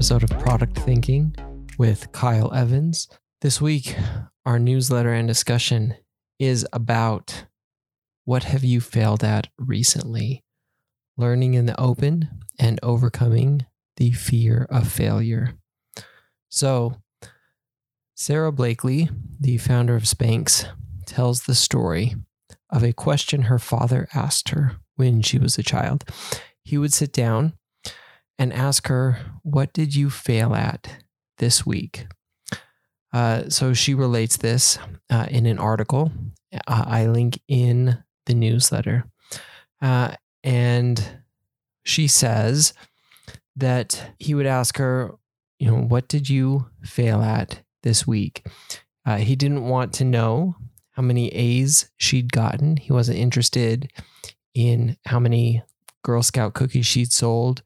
episode of Product Thinking with Kyle Evans. This week, our newsletter and discussion is about what have you failed at recently? Learning in the open and overcoming the fear of failure. So, Sara Blakely, the founder of Spanx, tells the story of a question her father asked her when she was a child. He would sit down and ask her, What did you fail at this week? Uh, so she relates this uh, in an article uh, I link in the newsletter. Uh, and she says that he would ask her, you know, what did you fail at this week? Uh, he didn't want to know how many A's she'd gotten. He wasn't interested in how many Girl Scout cookies she'd sold,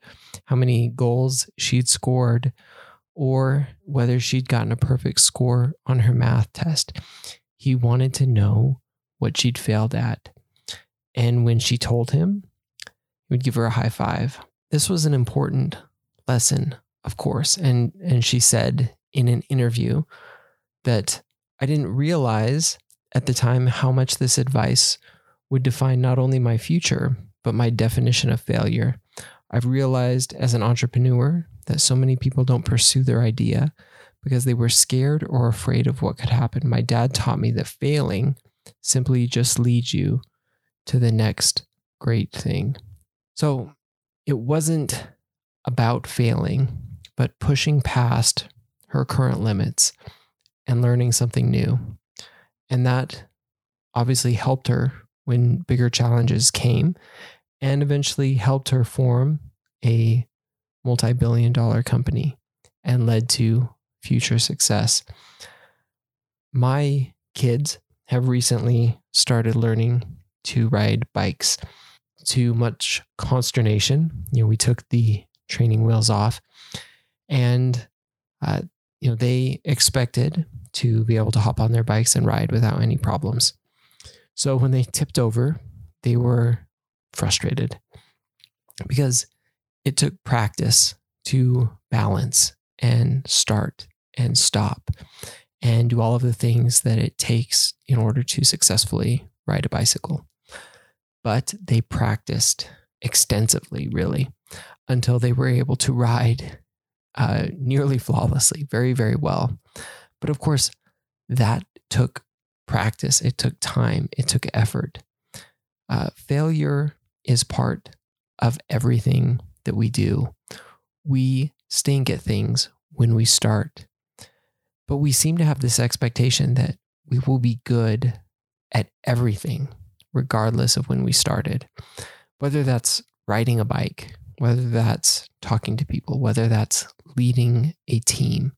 how many goals she'd scored, or whether she'd gotten a perfect score on her math test. He wanted to know what she'd failed at. And when she told him, he would give her a high five. This was an important lesson, of course. And, and she said in an interview that I didn't realize at the time how much this advice would define not only my future, but my definition of failure. I've realized as an entrepreneur that so many people don't pursue their idea because they were scared or afraid of what could happen. My dad taught me that failing simply just leads you to the next great thing. So it wasn't about failing, but pushing past her current limits and learning something new. And that obviously helped her when bigger challenges came and eventually helped her form a multi billion dollar company and led to future success. My kids have recently started learning to ride bikes to much consternation. You know, we took the training wheels off and, uh, you know, they expected to be able to hop on their bikes and ride without any problems. So when they tipped over, they were frustrated because it took practice to balance and start and stop and do all of the things that it takes in order to successfully ride a bicycle. But they practiced extensively, really, until they were able to ride uh, nearly flawlessly, very, very well. But of course, that took practice, it took time, it took effort. Uh, failure is part of everything that we do. We stink at things when we start, but we seem to have this expectation that we will be good at everything, regardless of when we started. Whether that's riding a bike, whether that's talking to people, whether that's leading a team,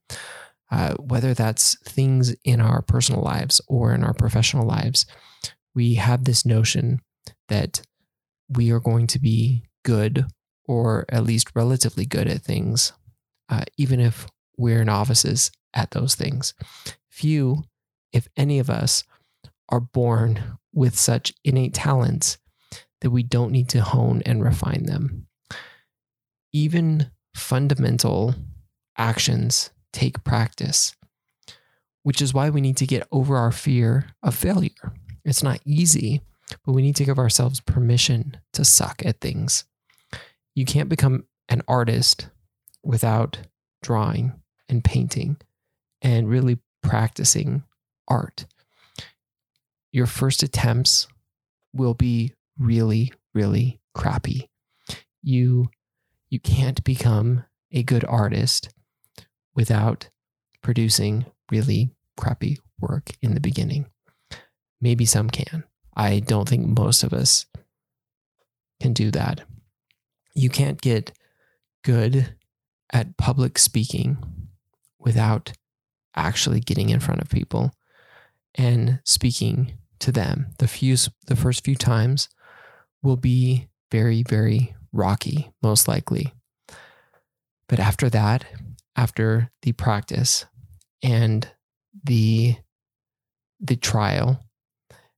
uh, whether that's things in our personal lives or in our professional lives, we have this notion that we are going to be good or at least relatively good at things, uh, even if we're novices at those things. Few, if any of us, are born with such innate talents that we don't need to hone and refine them. Even fundamental actions take practice, which is why we need to get over our fear of failure. It's not easy, but we need to give ourselves permission to suck at things. You can't become an artist without drawing and painting and really practicing art. Your first attempts will be really, really crappy. You you can't become a good artist without producing really crappy work in the beginning. Maybe some can. I don't think most of us can do that. You can't get good at public speaking without actually getting in front of people and speaking to them. The few the first few times will be very very rocky most likely. But after that, after the practice and the the trial,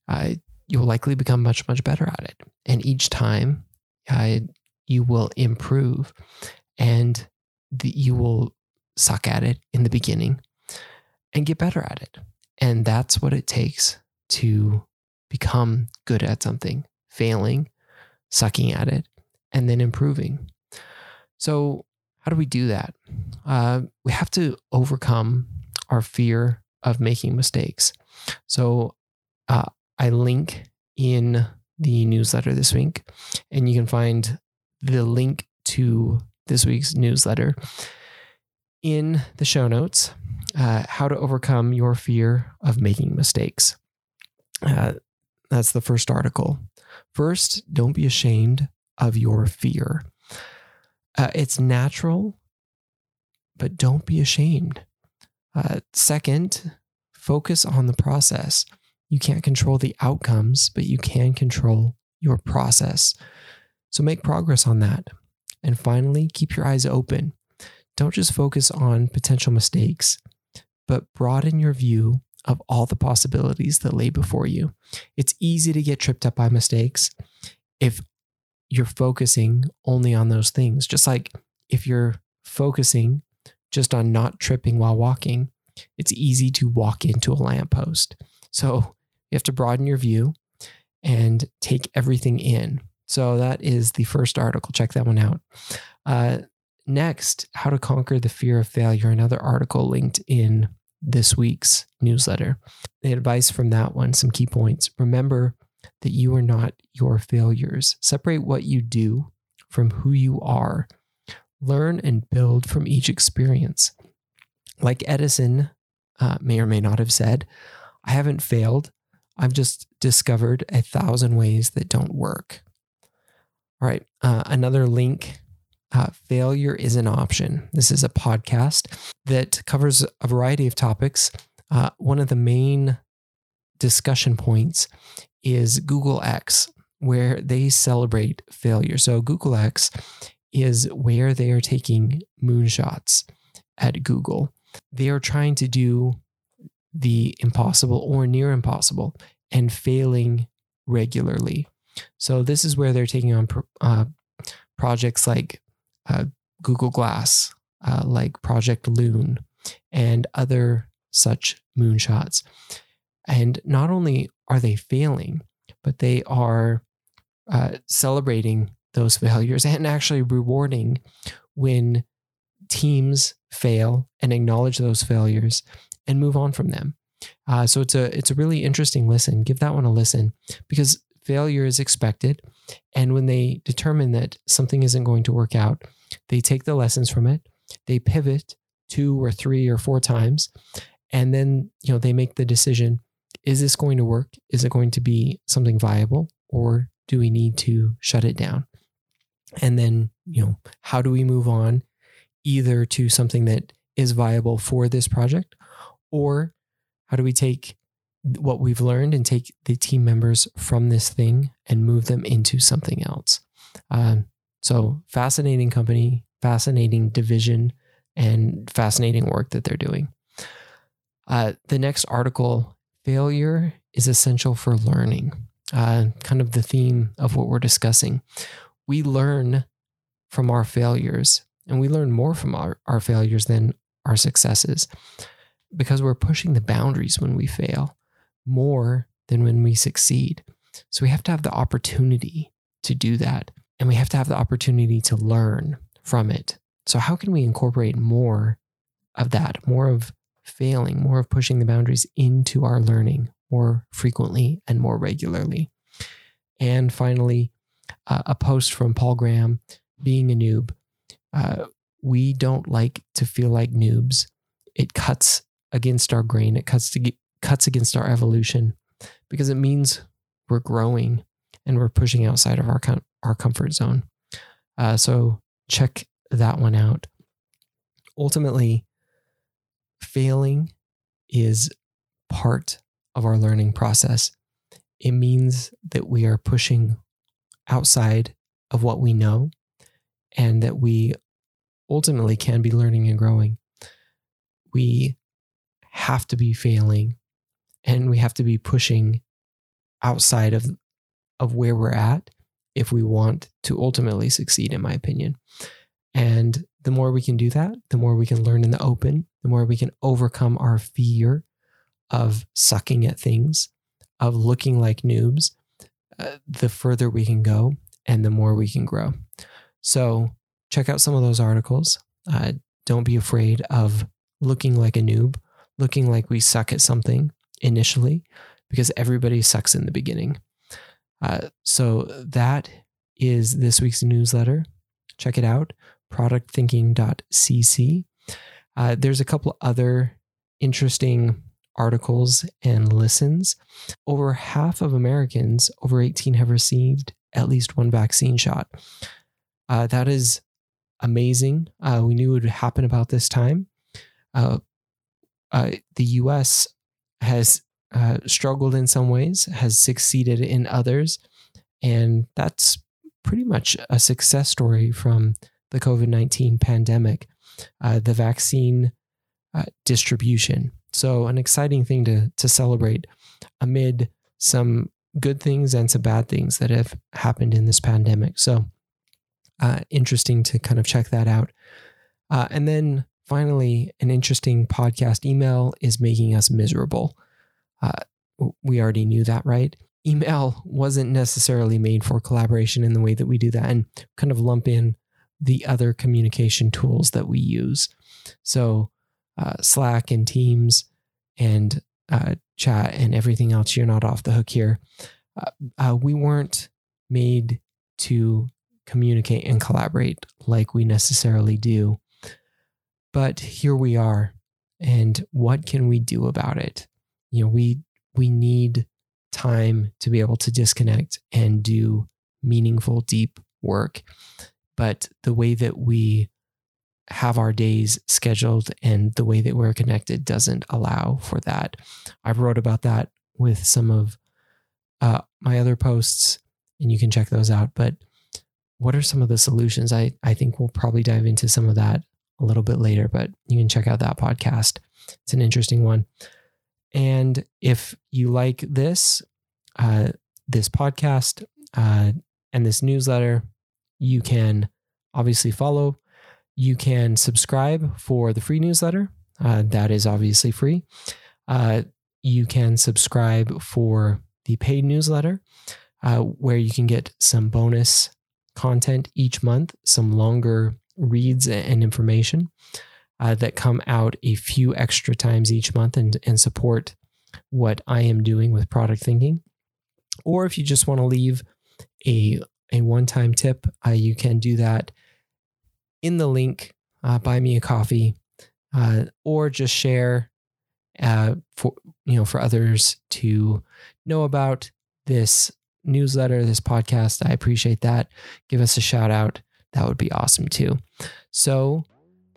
uh, you'll likely become much, much better at it. And each time you will improve and the, you will suck at it in the beginning and get better at it. And that's what it takes to become good at something, failing, sucking at it, and then improving. So, how do we do that? Uh, we have to overcome our fear of making mistakes. So, uh, I link in the newsletter this week, and you can find the link to this week's newsletter in the show notes. Uh, how to overcome your fear of making mistakes. Uh, that's the first article. First, don't be ashamed of your fear. Uh, it's natural, but don't be ashamed. Uh, second, focus on the process. You can't control the outcomes, but you can control your process. So make progress on that. And finally, keep your eyes open. Don't just focus on potential mistakes, but broaden your view of all the possibilities that lay before you. It's easy to get tripped up by mistakes if you're focusing only on those things. Just like if you're focusing just on not tripping while walking, it's easy to walk into a lamppost. So you have to broaden your view and take everything in. So that is the first article. Check that one out. Uh, next, How to Conquer the Fear of Failure, another article linked in this week's newsletter. The advice from that one, some key points. Remember that you are not your failures. Separate what you do from who you are. Learn and build from each experience. Like Edison uh, may or may not have said, I haven't failed. I've just discovered a thousand ways that don't work. All right. Uh, another link uh, Failure is an Option. This is a podcast that covers a variety of topics. Uh, one of the main discussion points is Google X, where they celebrate failure. So, Google X is where they are taking moonshots at Google. They are trying to do the impossible or near impossible and failing regularly. So, this is where they're taking on uh, projects like uh, Google Glass, uh, like Project Loon, and other such moonshots. And not only are they failing, but they are uh, celebrating those failures and actually rewarding when teams fail and acknowledge those failures and move on from them. Uh, so it's a it's a really interesting listen. Give that one a listen because failure is expected, and when they determine that something isn't going to work out, they take the lessons from it, they pivot two or three or four times, and then you know they make the decision: is this going to work? Is it going to be something viable, or do we need to shut it down? And then you know how do we move on, either to something that is viable for this project, or how do we take what we've learned and take the team members from this thing and move them into something else. Um, so fascinating company, fascinating division, and fascinating work that they're doing. Uh, the next article failure is essential for learning. Uh, kind of the theme of what we're discussing. We learn from our failures, and we learn more from our, our failures than our successes because we're pushing the boundaries when we fail more than when we succeed. So we have to have the opportunity to do that. And we have to have the opportunity to learn from it. So, how can we incorporate more of that, more of failing, more of pushing the boundaries into our learning more frequently and more regularly? And finally, uh, a post from Paul Graham being a noob. Uh, we don't like to feel like noobs. It cuts against our grain, it cuts, to, cuts against our evolution because it means we're growing and we're pushing outside of our com- our comfort zone. Uh, so check that one out. Ultimately, failing is part of our learning process. It means that we are pushing outside of what we know and that we ultimately can be learning and growing. We have to be failing and we have to be pushing outside of of where we're at if we want to ultimately succeed in my opinion And the more we can do that, the more we can learn in the open, the more we can overcome our fear of sucking at things, of looking like noobs, uh, the further we can go and the more we can grow. So, check out some of those articles. Uh, don't be afraid of looking like a noob, looking like we suck at something initially, because everybody sucks in the beginning. Uh, so, that is this week's newsletter. Check it out productthinking.cc. Uh, there's a couple other interesting articles and listens. Over half of Americans over 18 have received at least one vaccine shot. Uh, that is amazing. Uh, we knew it would happen about this time. Uh, uh the US has uh, struggled in some ways, has succeeded in others. And that's pretty much a success story from the COVID 19 pandemic, uh, the vaccine uh, distribution. So, an exciting thing to, to celebrate amid some good things and some bad things that have happened in this pandemic. So, uh, interesting to kind of check that out. Uh, and then finally, an interesting podcast email is making us miserable. Uh, we already knew that, right? Email wasn't necessarily made for collaboration in the way that we do that and kind of lump in the other communication tools that we use. So, uh, Slack and Teams and uh, chat and everything else, you're not off the hook here. Uh, uh, we weren't made to communicate and collaborate like we necessarily do. But here we are. And what can we do about it? You know, we we need time to be able to disconnect and do meaningful, deep work but the way that we have our days scheduled and the way that we're connected doesn't allow for that. I wrote about that with some of uh, my other posts, and you can check those out. But what are some of the solutions? I, I think we'll probably dive into some of that a little bit later, but you can check out that podcast. It's an interesting one. And if you like this, uh, this podcast, uh, and this newsletter, you can obviously follow. You can subscribe for the free newsletter. Uh, that is obviously free. Uh, you can subscribe for the paid newsletter, uh, where you can get some bonus content each month, some longer reads and information uh, that come out a few extra times each month and, and support what I am doing with product thinking. Or if you just want to leave a a one time tip, uh, you can do that in the link, uh, buy me a coffee, uh, or just share uh, for you know for others to know about this newsletter, this podcast. I appreciate that. Give us a shout out. That would be awesome too. So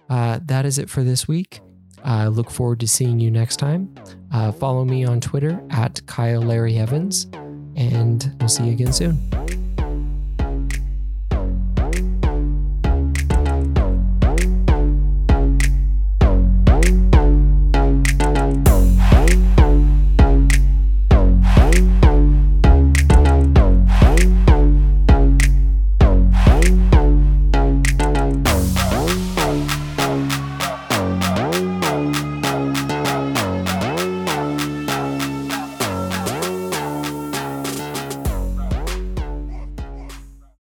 uh, that is it for this week. I look forward to seeing you next time. Uh, follow me on Twitter at Kyle Larry Evans, and we'll see you again soon.